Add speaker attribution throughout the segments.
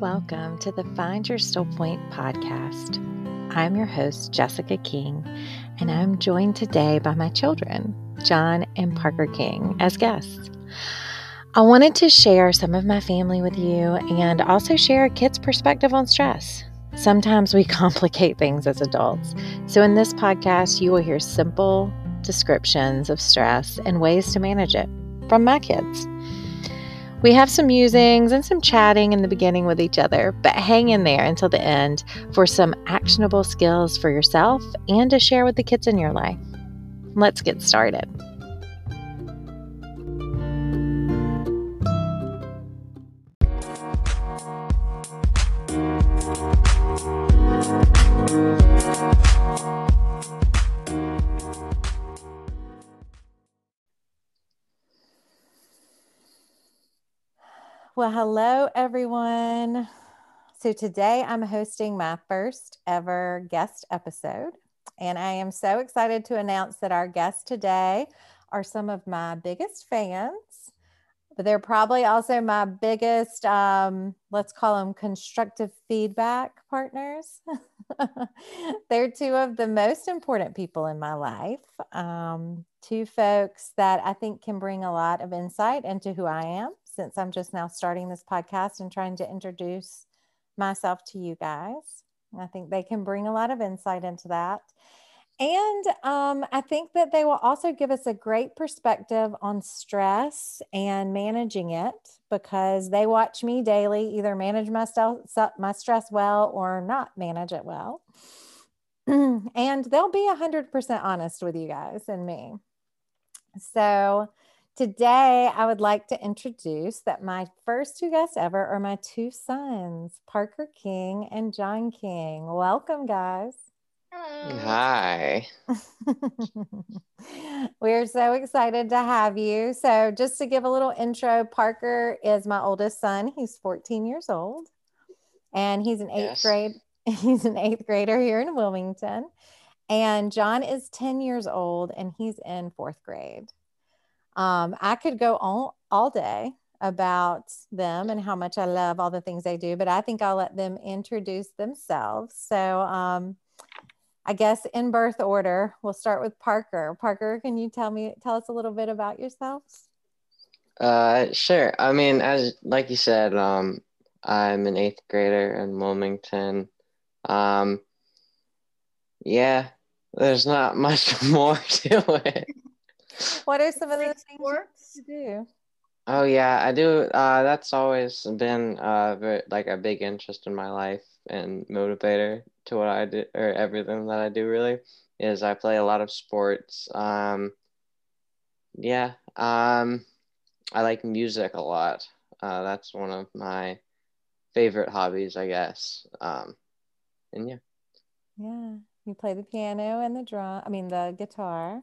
Speaker 1: Welcome to the Find Your Still Point podcast. I'm your host, Jessica King, and I'm joined today by my children, John and Parker King, as guests. I wanted to share some of my family with you and also share a kid's perspective on stress. Sometimes we complicate things as adults. So, in this podcast, you will hear simple descriptions of stress and ways to manage it from my kids. We have some musings and some chatting in the beginning with each other, but hang in there until the end for some actionable skills for yourself and to share with the kids in your life. Let's get started. Well, hello, everyone. So, today I'm hosting my first ever guest episode. And I am so excited to announce that our guests today are some of my biggest fans, but they're probably also my biggest, um, let's call them constructive feedback partners. they're two of the most important people in my life. Um, two folks that I think can bring a lot of insight into who I am since I'm just now starting this podcast and trying to introduce myself to you guys. I think they can bring a lot of insight into that. And um, I think that they will also give us a great perspective on stress and managing it because they watch me daily either manage my, my stress well or not manage it well. and they'll be 100% honest with you guys and me. So, Today, I would like to introduce that my first two guests ever are my two sons, Parker King and John King. Welcome, guys.
Speaker 2: Hello. Hi.
Speaker 1: We're so excited to have you. So, just to give a little intro, Parker is my oldest son. He's 14 years old, and he's an eighth yes. grade. He's an eighth grader here in Wilmington. And John is 10 years old, and he's in fourth grade. Um, I could go on all day about them and how much I love all the things they do, but I think I'll let them introduce themselves. So, um, I guess in birth order, we'll start with Parker. Parker, can you tell me tell us a little bit about yourselves?
Speaker 2: Uh, sure. I mean, as like you said, um, I'm an eighth grader in Wilmington. Um, yeah, there's not much more to it
Speaker 1: what are some of the things you do?
Speaker 2: Oh yeah, I do. Uh, that's always been uh, very, like a big interest in my life and motivator to what I do or everything that I do. Really, is I play a lot of sports. Um, yeah, um, I like music a lot. Uh, that's one of my favorite hobbies, I guess. Um, and yeah.
Speaker 1: Yeah, you play the piano and the drum. I mean, the guitar.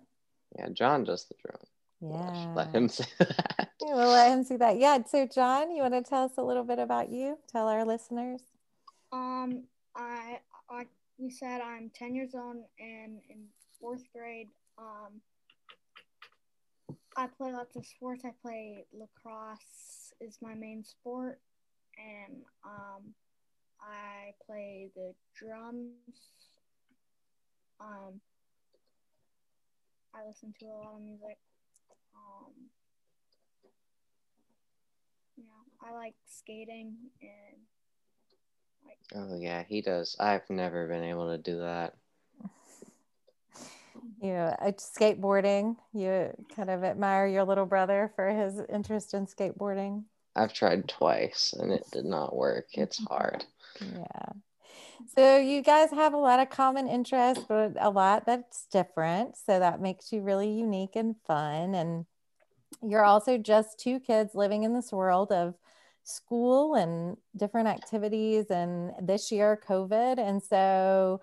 Speaker 2: Yeah, John does the drum.
Speaker 1: Yeah.
Speaker 2: Let him say that.
Speaker 1: We'll let him see that. Yeah. So, John, you want to tell us a little bit about you? Tell our listeners.
Speaker 3: Um, I, like you said, I'm 10 years old and in fourth grade. Um, I play lots of sports. I play lacrosse is my main sport, and um, I play the drums. Um, I listen to a lot of music. Um, yeah, I like skating and
Speaker 2: like. Oh yeah, he does. I've never been able to do that.
Speaker 1: Yeah, uh, skateboarding. You kind of admire your little brother for his interest in skateboarding.
Speaker 2: I've tried twice and it did not work. It's hard.
Speaker 1: Yeah. So you guys have a lot of common interests, but a lot that's different. So that makes you really unique and fun. And you're also just two kids living in this world of school and different activities. And this year, COVID. And so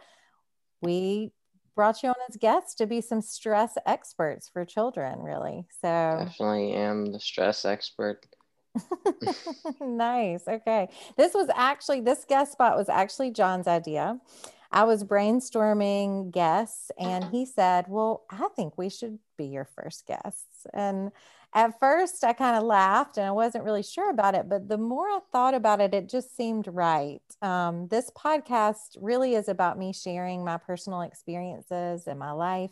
Speaker 1: we brought you on as guests to be some stress experts for children, really. So
Speaker 2: definitely am the stress expert.
Speaker 1: nice. Okay. This was actually, this guest spot was actually John's idea. I was brainstorming guests, and he said, Well, I think we should be your first guests. And at first, I kind of laughed and I wasn't really sure about it. But the more I thought about it, it just seemed right. Um, this podcast really is about me sharing my personal experiences in my life.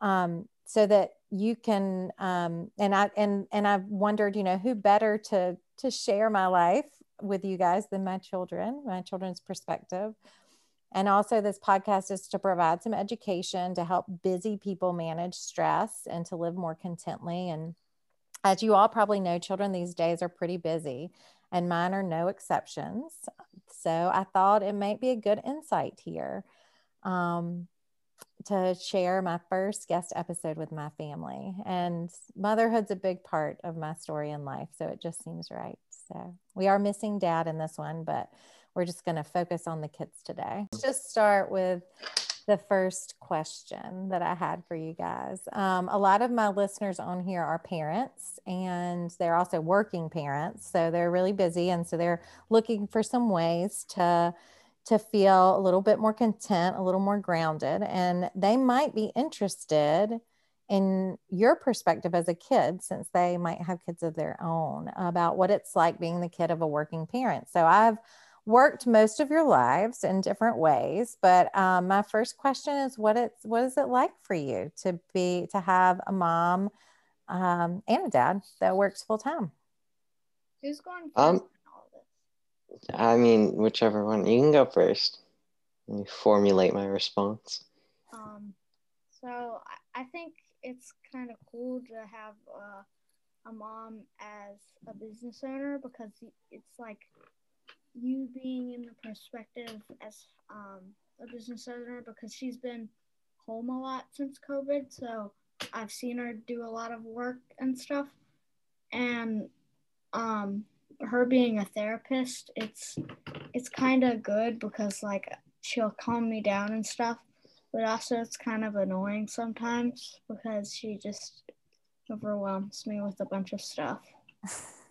Speaker 1: Um, so that you can um, and i and and i've wondered you know who better to to share my life with you guys than my children my children's perspective. And also this podcast is to provide some education to help busy people manage stress and to live more contently. And as you all probably know children these days are pretty busy and mine are no exceptions. So i thought it might be a good insight here. Um, to share my first guest episode with my family. And motherhood's a big part of my story in life. So it just seems right. So we are missing dad in this one, but we're just going to focus on the kids today. Let's just start with the first question that I had for you guys. Um, a lot of my listeners on here are parents and they're also working parents. So they're really busy. And so they're looking for some ways to to feel a little bit more content, a little more grounded, and they might be interested in your perspective as a kid, since they might have kids of their own, about what it's like being the kid of a working parent. So I've worked most of your lives in different ways, but um, my first question is, what it's what is it like for you to be to have a mom um, and a dad that works full time?
Speaker 3: Who's going first?
Speaker 2: Um, I mean, whichever one. You can go first. Let me formulate my response.
Speaker 3: Um, so I, think it's kind of cool to have uh, a mom as a business owner because it's like you being in the perspective as um, a business owner because she's been home a lot since COVID. So I've seen her do a lot of work and stuff. And um, her being a therapist, it's it's kind of good because like she'll calm me down and stuff, but also it's kind of annoying sometimes because she just overwhelms me with a bunch of stuff.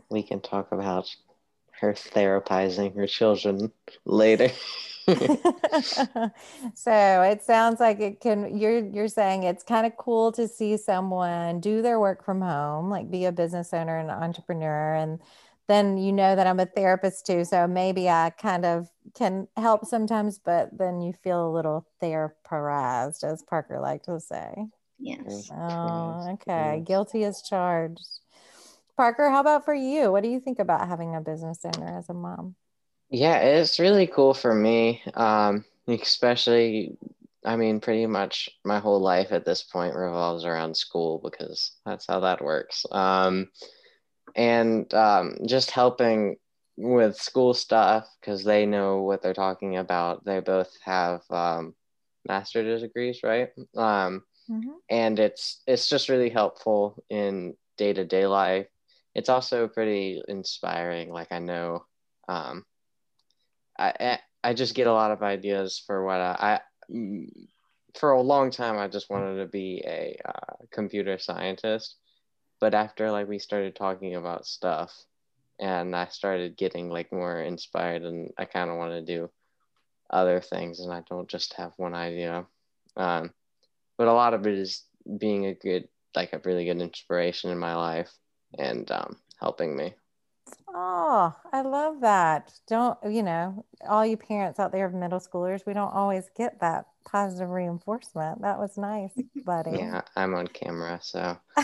Speaker 2: We can talk about her therapizing her children later.
Speaker 1: so it sounds like it can you're you're saying it's kind of cool to see someone do their work from home like be a business owner and entrepreneur and then you know that I'm a therapist too. So maybe I kind of can help sometimes, but then you feel a little therapized, as Parker liked to say.
Speaker 3: Yes.
Speaker 1: Oh, okay. Guilty as charged. Parker, how about for you? What do you think about having a business owner as a mom?
Speaker 2: Yeah, it's really cool for me. Um, especially, I mean, pretty much my whole life at this point revolves around school because that's how that works. Um, and um, just helping with school stuff because they know what they're talking about. They both have um, master's degrees, right? Um, mm-hmm. And it's it's just really helpful in day to day life. It's also pretty inspiring. Like I know, um, I I just get a lot of ideas for what I, I for a long time I just wanted to be a uh, computer scientist but after like we started talking about stuff and I started getting like more inspired and I kind of want to do other things and I don't just have one idea. Um, but a lot of it is being a good, like a really good inspiration in my life and um, helping me.
Speaker 1: Oh, I love that. Don't, you know, all you parents out there of middle schoolers, we don't always get that positive reinforcement. That was nice, buddy.
Speaker 2: Yeah, I'm on camera, so.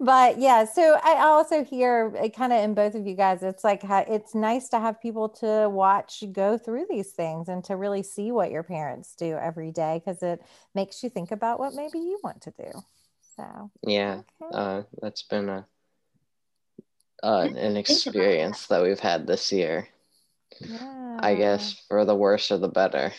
Speaker 1: but yeah, so I also hear it kind of in both of you guys, it's like it's nice to have people to watch go through these things and to really see what your parents do every day because it makes you think about what maybe you want to do. So,
Speaker 2: yeah, okay. uh, that's been a uh, an experience that we've had this year. Yeah. I guess for the worse or the better.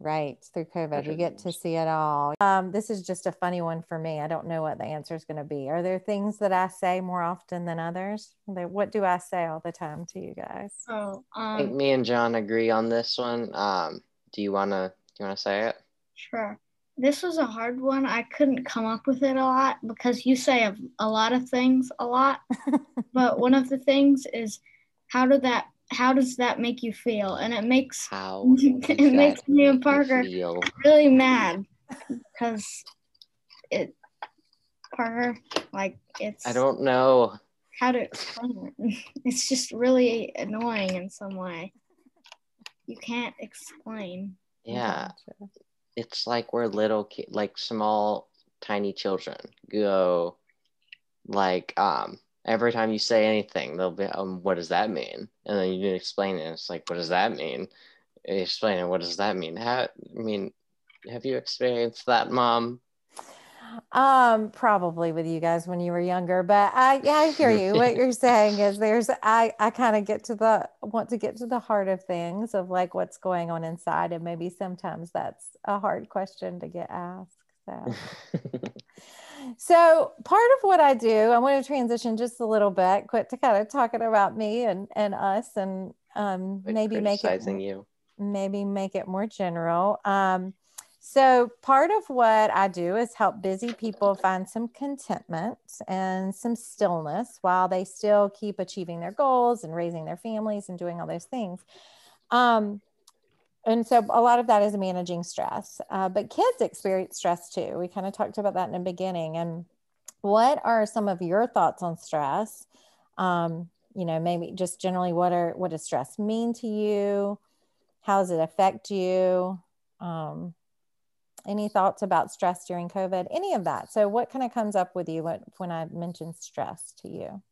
Speaker 1: Right. Through COVID, you get to see it all. Um, this is just a funny one for me. I don't know what the answer is going to be. Are there things that I say more often than others? What do I say all the time to you guys?
Speaker 3: Oh, um,
Speaker 2: I think me and John agree on this one. Um, do you want to, do you want to say it?
Speaker 3: Sure. This was a hard one. I couldn't come up with it a lot because you say a, a lot of things a lot. but one of the things is how did that how does that make you feel? And it makes
Speaker 2: How
Speaker 3: it makes me and Parker really mad because it Parker like it's
Speaker 2: I don't know.
Speaker 3: how to explain it. It's just really annoying in some way. You can't explain.
Speaker 2: Yeah,
Speaker 1: Gotcha.
Speaker 2: It's like we're little ki- like small tiny children go like um every time you say anything they'll be um what does that mean? And then you explain it it's like what does that mean? Explain it what does that mean? How i mean have you experienced that mom
Speaker 1: Um, probably with you guys when you were younger, but I yeah, I hear you. What you're saying is there's I I kind of get to the want to get to the heart of things of like what's going on inside, and maybe sometimes that's a hard question to get asked. So so part of what I do, I want to transition just a little bit, quit to kind of talking about me and and us and um
Speaker 2: Quit
Speaker 1: maybe make it
Speaker 2: you
Speaker 1: maybe make it more general. Um, so, part of what I do is help busy people find some contentment and some stillness while they still keep achieving their goals and raising their families and doing all those things. Um, and so, a lot of that is managing stress, uh, but kids experience stress too. We kind of talked about that in the beginning. And what are some of your thoughts on stress? Um, you know, maybe just generally, what are what does stress mean to you? How does it affect you? Um, any thoughts about stress during COVID? Any of that? So, what kind of comes up with you when, when I mention stress to you?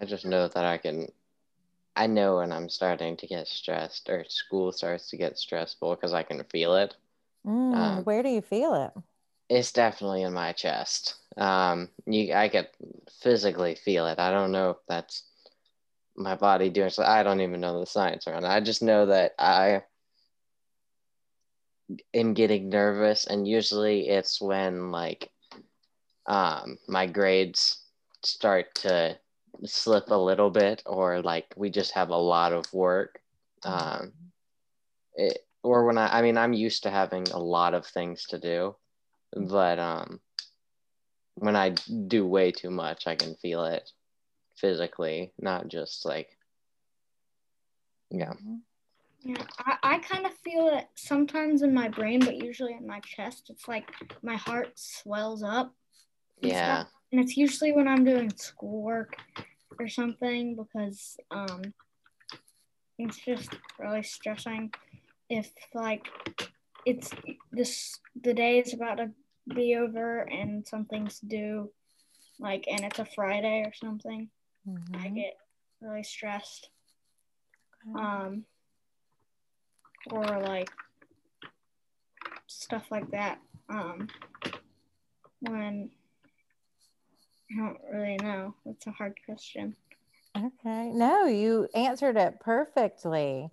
Speaker 2: i just know that i can i know when i'm starting to get stressed or school starts to get stressful because i can feel it
Speaker 1: Mm,
Speaker 2: Um,
Speaker 1: where do you feel it?
Speaker 2: It's definitely in my chest. Um, you, I could physically feel it. I don't know if that's my body doing so. I don't even know the science around it. I just know that I am getting nervous, and usually it's when like um, my grades start to slip a little bit, or like we just have a lot of work. Um, it, or when I, I mean, I'm used to having a lot of things to do, but um, when I do way too much, I can feel it physically, not just like, yeah.
Speaker 1: Mhm.
Speaker 3: Yeah, I, I kind of feel it sometimes in my brain, but usually in my chest. It's like my heart swells up. and
Speaker 2: Yeah.
Speaker 3: stuff. And it's usually when I'm doing schoolwork or something because um, it's just really stressing. If like it's this the day is about to be over and something's due, like and it's a Friday or something, I
Speaker 1: Mhm.
Speaker 3: get really stressed.
Speaker 1: Okay.
Speaker 3: um, or like stuff like that. Um, when I don't really know. That's a hard question.
Speaker 1: Okay. No, you answered it perfectly.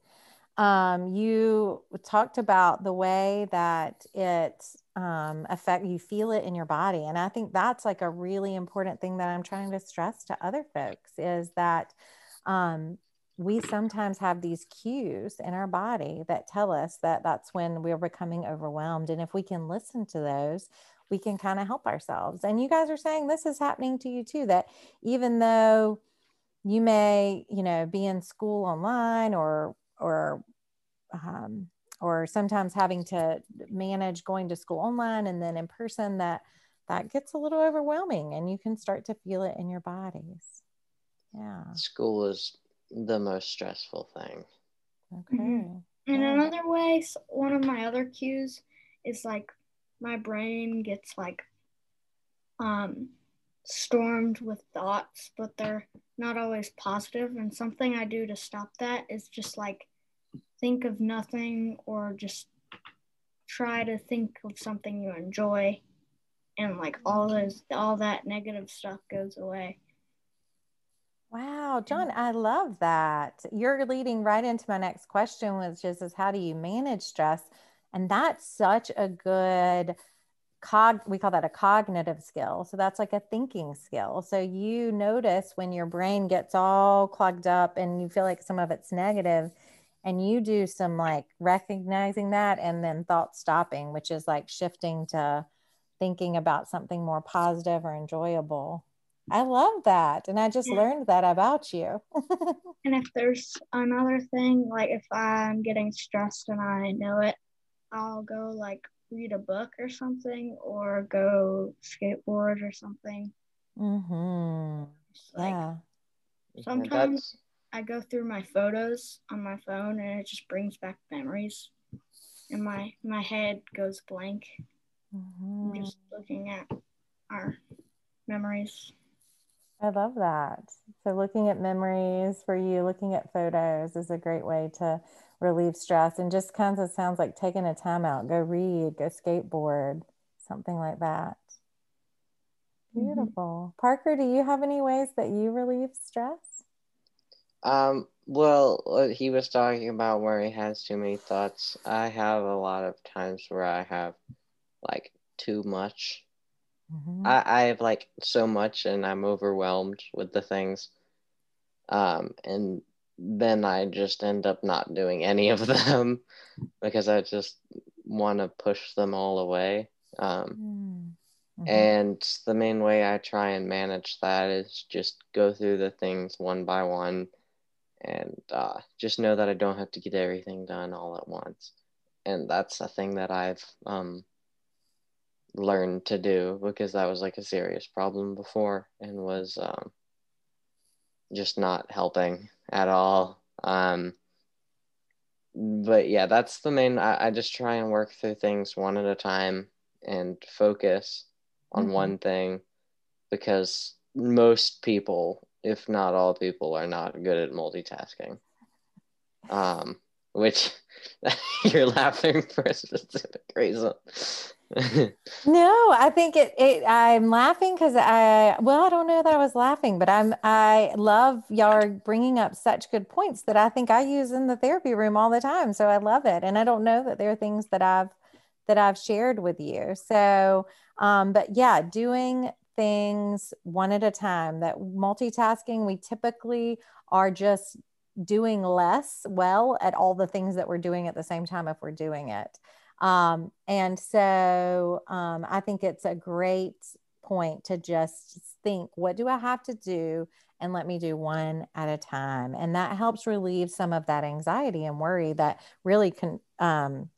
Speaker 1: Um, you talked about the way that it um, affect you feel it in your body, and I think that's like a really important thing that I'm trying to stress to other folks is that um, we sometimes have these cues in our body that tell us that that's when we're becoming overwhelmed, and if we can listen to those, we can kind of help ourselves. And you guys are saying this is happening to you too. That even though you may you know be in school online or or um, or sometimes having to manage going to school online and then in person that that gets a little overwhelming and you can start to feel it in your bodies yeah
Speaker 2: School is the most stressful thing.
Speaker 1: okay
Speaker 3: Mhm. And
Speaker 1: Yeah.
Speaker 3: another way, one of my other cues is like my brain gets like um stormed with thoughts, but they're not always positive. And something I do to stop that is just like think of nothing or just try to think of something you enjoy and like all those all that negative stuff goes away.
Speaker 1: Wow, John, mm-hmm. I love that. You're leading right into my next question, which is, is how do you manage stress? And that's such a good cog, we call that a cognitive skill. So that's like a thinking skill. So you notice when your brain gets all clogged up and you feel like some of it's negative, and you do some like recognizing that and then thought stopping, which is like shifting to thinking about something more positive or enjoyable. I love that. And I just
Speaker 3: Yeah.
Speaker 1: learned that about you.
Speaker 3: And if there's another thing, like if I'm getting stressed and I know it, I'll go like read a book or something or go skateboard or something.
Speaker 1: hmm
Speaker 3: like
Speaker 1: Yeah.
Speaker 3: Sometimes-
Speaker 2: That's-
Speaker 3: I go through my photos on my phone and it just brings back memories. And my my head goes blank. I'm
Speaker 1: Mhm.
Speaker 3: just looking at our memories.
Speaker 1: I love that. So, looking at memories for you, looking at photos is a great way to relieve stress and just kind of sounds like taking a time out, go read, go skateboard, something like that.
Speaker 3: Mhm.
Speaker 1: Beautiful. Parker, do you have any ways that you relieve stress?
Speaker 2: Um, well, he was talking about where he has too many thoughts. I have a lot of times where I have like too much.
Speaker 1: Mhm.
Speaker 2: I, I have like so much and I'm overwhelmed with the things. Um, and then I just end up not doing any of them because I just want to push them all away. Um,
Speaker 1: Mm. Mhm.
Speaker 2: and the main way I try and manage that is just go through the things one by one and uh, just know that I don't have to get everything done all at once. And that's a thing that I've um, learned to do because that was like a serious problem before and was um, just not helping at all. Um, but yeah, that's the main. I, I just try and work through things one at a time and focus on
Speaker 1: Mhm.
Speaker 2: one thing because most people, if not all people, are not good at multitasking. Um, which you're laughing for a specific reason.
Speaker 1: No, I think it, it I'm laughing because I well, I don't know that I was laughing, but I'm I love y'all bringing up such good points that I think I use in the therapy room all the time. So I love it. And I don't know that there are things that I've that I've shared with you. So um, but yeah, doing things one at a time, that multitasking, we typically are just doing less well at all the things that we're doing at the same time if we're doing it. Um, and so um, I think it's a great point to just think, what do I have to do? And let me do one at a time. And that helps relieve some of that anxiety and worry that really can, um,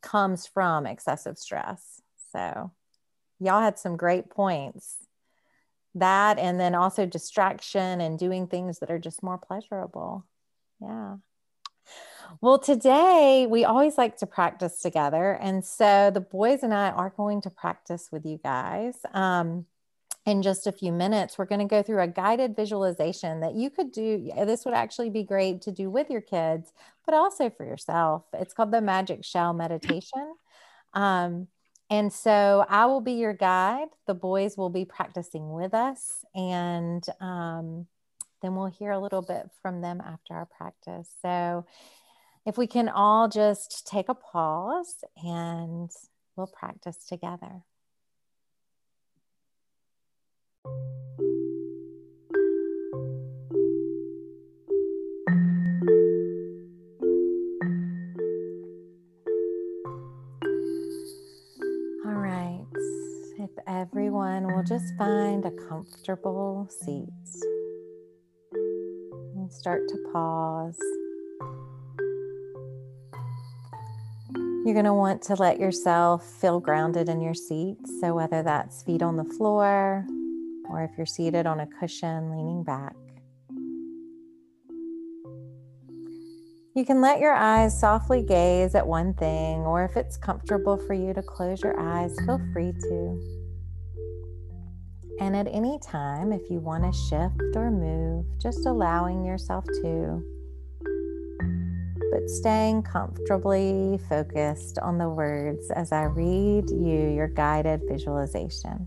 Speaker 1: comes from excessive stress. So, y'all had some great points. That, and then also distraction and doing things that are just more pleasurable. Yeah. Well, today we always like to practice together. And so the boys and I are going to practice with you guys. Um, in just a few minutes, we're going to go through a guided visualization that you could do. This would actually be great to do with your kids, but also for yourself. It's called the Magic Shell Meditation. Um, and so I will be your guide. The boys will be practicing with us. And um, then we'll hear a little bit from them after our practice. So if we can all just take a pause and we'll practice together. All right. If everyone will just find a comfortable seat and start to pause. You're going to want to let yourself feel grounded in your seat. So, whether that's feet on the floor or if you're seated on a cushion leaning back, you can let your eyes softly gaze at one thing, or if it's comfortable for you to close your eyes, feel free to. And at any time, if you want to shift or move, just allowing yourself to but staying comfortably focused on the words as I read you your guided visualization.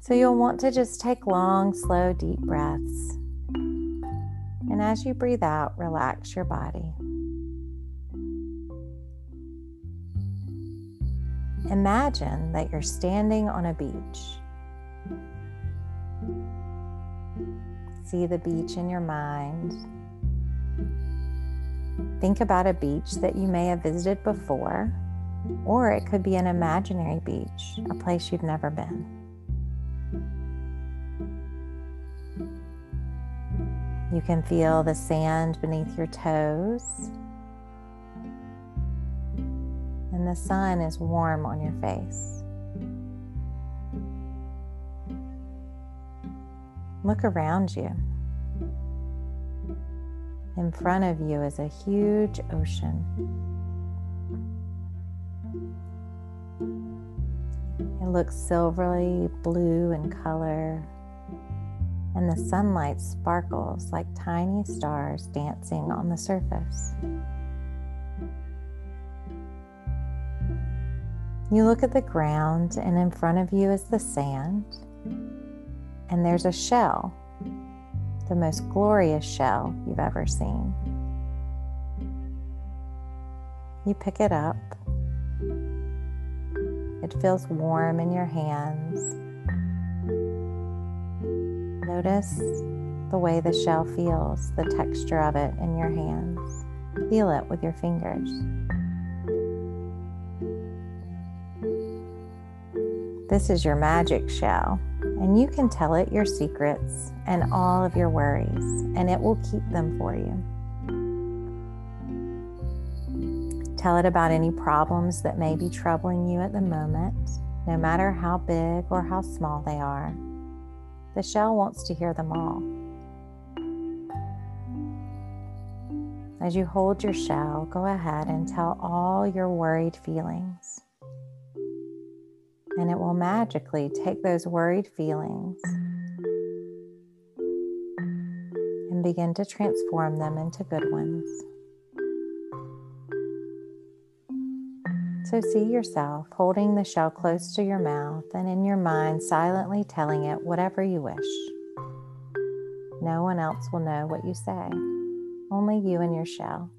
Speaker 1: So you'll want to just take long, slow, deep breaths. And as you breathe out, relax your body. Imagine that you're standing on a beach. See the beach in your mind. Think about a beach that you may have visited before or it could be an imaginary beach, a place you've never been. You can feel the sand beneath your toes, and the sun is warm on your face. Look around you. In front of you is a huge ocean. It looks silvery blue in color, and the sunlight sparkles like tiny stars dancing on the surface. You look at the ground, and in front of you is the sand, and there's a shell, the most glorious shell you've ever seen. You pick it up. It feels warm in your hands. Notice the way the shell feels, the texture of it in your hands. Feel it with your fingers. This is your magic shell, and you can tell it your secrets and all of your worries, and it will keep them for you. Tell it about any problems that may be troubling you at the moment, no matter how big or how small they are. The shell wants to hear them all. As you hold your shell, go ahead and tell all your worried feelings. And it will magically take those worried feelings and begin to transform them into good ones. So see yourself holding the shell close to your mouth and in your mind silently telling it whatever you wish. No one else will know what you say, only you and your shell.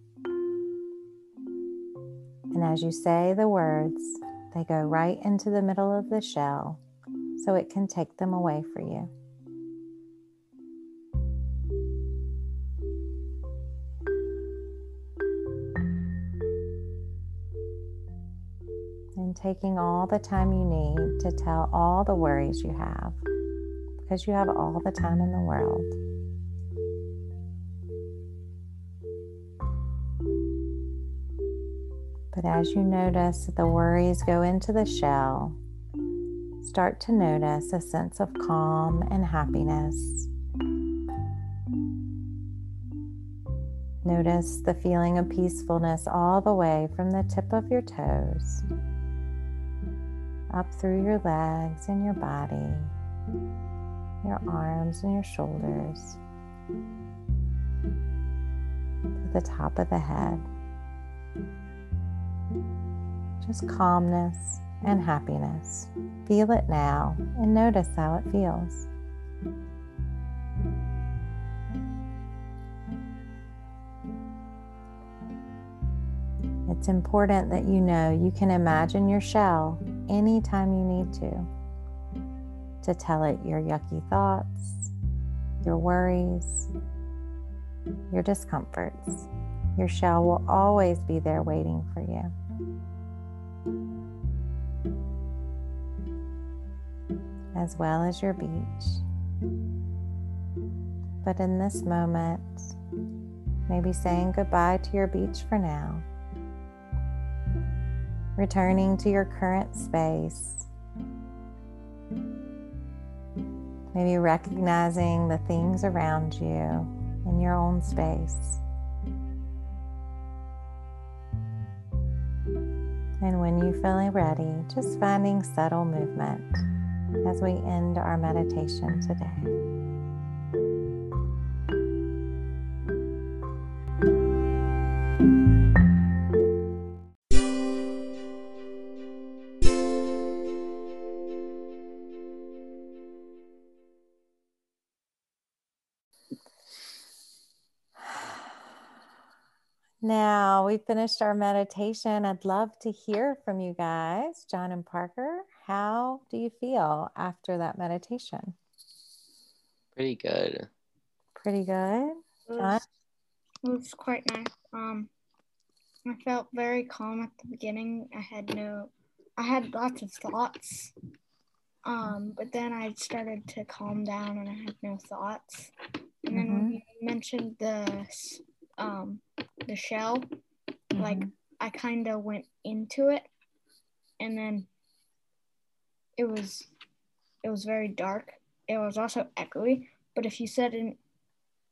Speaker 1: And as you say the words, they go right into the middle of the shell so it can take them away for you. and taking all the time you need to tell all the worries you have because you have all the time in the world. As you notice that the worries go into the shell, start to notice a sense of calm and happiness. Notice the feeling of peacefulness all the way from the tip of your toes up through your legs and your body, your arms and your shoulders, to the top of the head. Calmness and happiness. Feel it now and notice how it feels. It's important that you know you can imagine your shell anytime you need to. To tell it your yucky thoughts, your worries, your discomforts. Your shell will always be there waiting for you. As well as your beach. But in this moment, maybe saying goodbye to your beach for now returning to your current space. Maybe recognizing the things around you in your own space. And when you feel ready, just finding subtle movement as we end our meditation today. Now we finished our meditation. I'd love to hear from you guys, John and Parker. How do you feel after that meditation?
Speaker 2: Pretty good.
Speaker 1: Pretty good.
Speaker 3: It was, it was quite nice. Um, I felt very calm at the beginning. I had no, I had lots of thoughts. Um, but then I started to calm down and I had no thoughts. And then when
Speaker 1: Mhm.
Speaker 3: you mentioned the, um, the shell, like
Speaker 1: Mhm.
Speaker 3: I kind of went into it, and then it was, it was very dark. It was also echoey. But if you said in,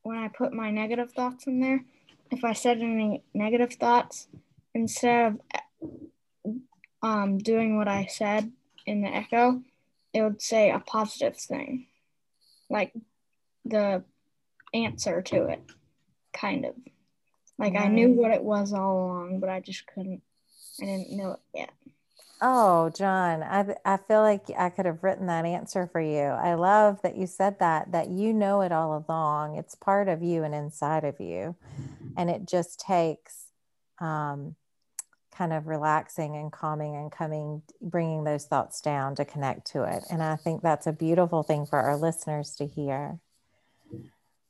Speaker 3: when I put my negative thoughts in there, if I said any negative thoughts instead of um, doing what I said in the echo, it would say a positive thing, like the answer to it, kind of. Like I knew what it was all along, but I just couldn't. I didn't know it yet.
Speaker 1: Oh, John, I I feel like I could have written that answer for you. I love that you said that that you know it all along. It's part of you and inside of you. And it just takes um, kind of relaxing and calming and coming bringing those thoughts down to connect to it. And I think that's a beautiful thing for our listeners to hear.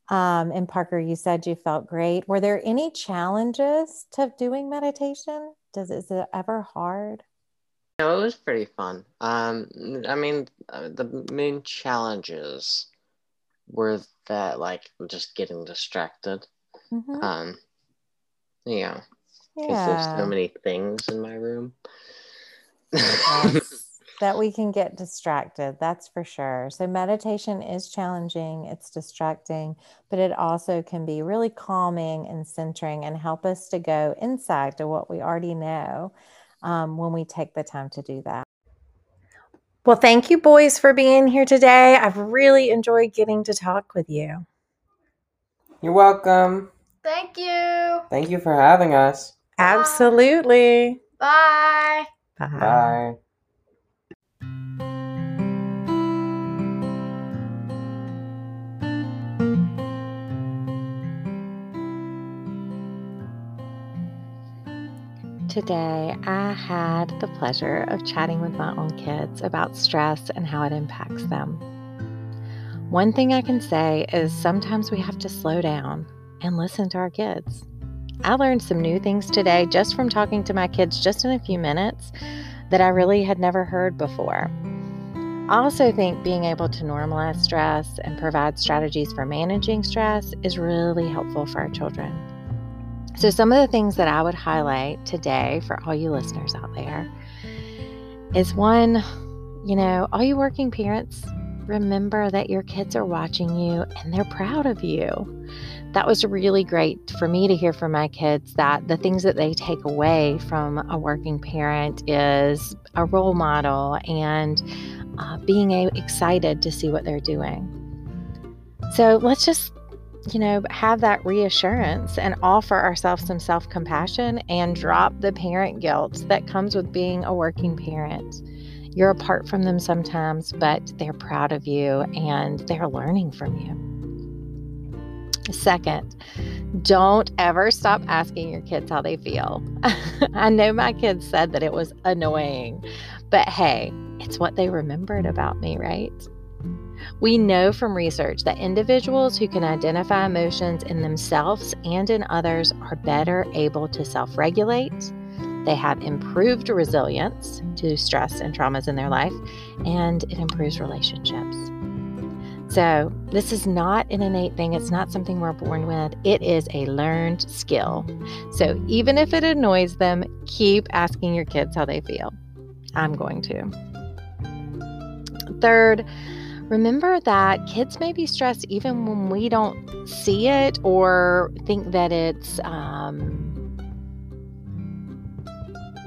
Speaker 1: Um, and Parker, you said you felt great. Were there any challenges to doing meditation? Does is it ever hard?
Speaker 2: No, it was pretty fun. Um, I mean, uh, the main challenges were that like just getting distracted.
Speaker 1: Mhm.
Speaker 2: Um, you know, because there's so many things in my room.
Speaker 1: That we can get distracted. That's for sure. So, meditation is challenging, it's distracting, but it also can be really calming and centering and help us to go inside to what we already know um, when we take the time to do that. Well, thank you, boys, for being here today. I've really enjoyed getting to talk with you.
Speaker 4: You're welcome.
Speaker 5: Thank you.
Speaker 4: Thank you for having us.
Speaker 1: Absolutely.
Speaker 5: Bye.
Speaker 4: Bye.
Speaker 1: Today, I had the pleasure of chatting with my own kids about stress and how it impacts them. One thing I can say is sometimes we have to slow down and listen to our kids. I learned some new things today just from talking to my kids just in a few minutes that I really had never heard before. I also think being able to normalize stress and provide strategies for managing stress is really helpful for our children. So, some of the things that I would highlight today for all you listeners out there is one, you know, all you working parents, remember that your kids are watching you and they're proud of you. That was really great for me to hear from my kids that the things that they take away from a working parent is a role model and uh, being a- excited to see what they're doing. So let's just you know, have that reassurance and offer ourselves some self compassion and drop the parent guilt that comes with being a working parent. You're apart from them sometimes, but they're proud of you and they're learning from you. Second, don't ever stop asking your kids how they feel. I know my kids said that it was annoying, but hey, it's what they remembered about me, right? We know from research that individuals who can identify emotions in themselves and in others are better able to self regulate. They have improved resilience to stress and traumas in their life, and it improves relationships. So, this is not an innate thing, it's not something we're born with, it is a learned skill. So, even if it annoys them, keep asking your kids how they feel. I'm going to. Third, remember that kids may be stressed even when we don't see it or think that it's um,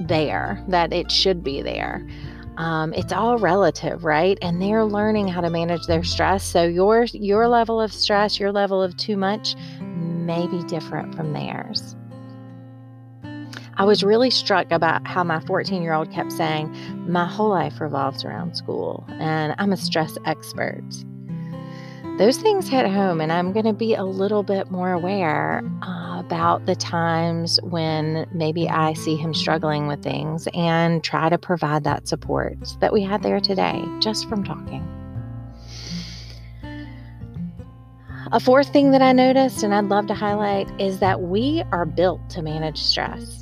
Speaker 1: there, that it should be there. Um, it's all relative, right? And they're learning how to manage their stress. So your your level of stress, your level of too much, may be different from theirs. I was really struck about how my 14 year old kept saying, My whole life revolves around school, and I'm a stress expert. Those things hit home, and I'm going to be a little bit more aware uh, about the times when maybe I see him struggling with things and try to provide that support that we had there today just from talking. A fourth thing that I noticed and I'd love to highlight is that we are built to manage stress.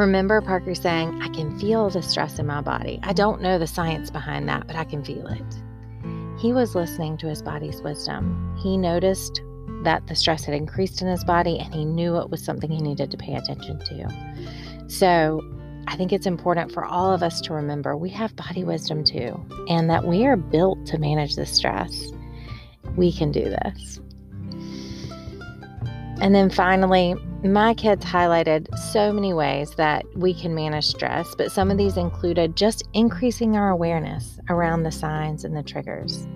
Speaker 1: Remember Parker saying, I can feel the stress in my body. I don't know the science behind that, but I can feel it. He was listening to his body's wisdom. He noticed that the stress had increased in his body and he knew it was something he needed to pay attention to. So I think it's important for all of us to remember we have body wisdom too, and that we are built to manage the stress. We can do this. And then finally, my kids highlighted so many ways that we can manage stress, but some of these included just increasing our awareness around the signs and the triggers.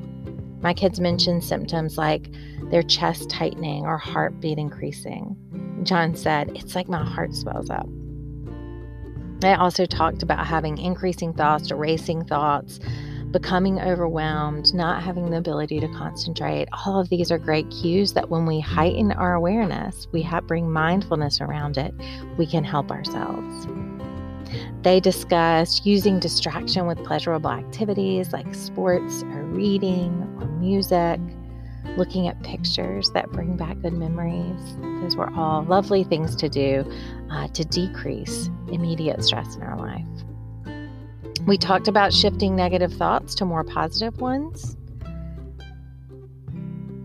Speaker 1: My kids mentioned symptoms like their chest tightening or heartbeat increasing. John said, It's like my heart swells up. I also talked about having increasing thoughts or racing thoughts, becoming overwhelmed, not having the ability to concentrate. All of these are great cues that when we heighten our awareness, we have, bring mindfulness around it, we can help ourselves. They discussed using distraction with pleasurable activities like sports or reading or music, looking at pictures that bring back good memories. Those were all lovely things to do uh, to decrease immediate stress in our life. We talked about shifting negative thoughts to more positive ones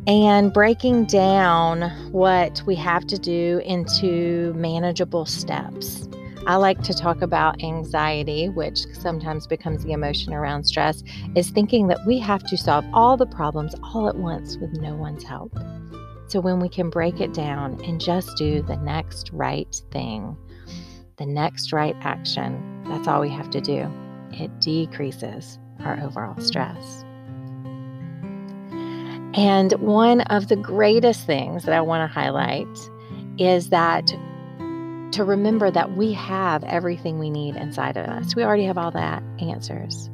Speaker 1: and breaking down what we have to do into manageable steps. I like to talk about anxiety, which sometimes becomes the emotion around stress, is thinking that we have to solve all the problems all at once with no one's help. So when we can break it down and just do the next right thing, the next right action, that's all we have to do it decreases our overall stress. And one of the greatest things that I want to highlight is that to remember that we have everything we need inside of us. We already have all that answers.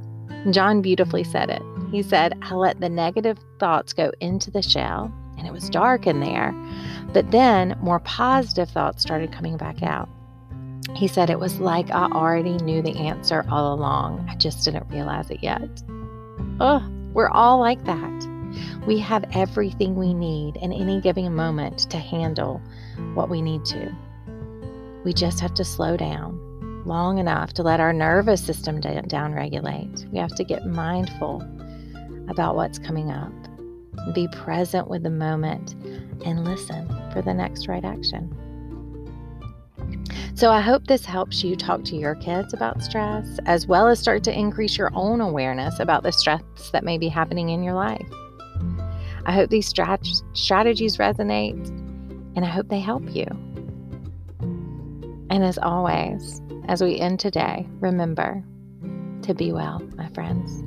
Speaker 1: John beautifully said it. He said, I let the negative thoughts go into the shell, and it was dark in there. But then more positive thoughts started coming back out. He said it was like I already knew the answer all along. I just didn't realize it yet. Oh, we're all like that. We have everything we need in any given moment to handle what we need to. We just have to slow down long enough to let our nervous system down regulate. We have to get mindful about what's coming up, be present with the moment, and listen for the next right action. So I hope this helps you talk to your kids about stress, as well as start to increase your own awareness about the stress that may be happening in your life. I hope these strat- strategies resonate, and I hope they help you. And as always, as we end today, remember to be well, my friends.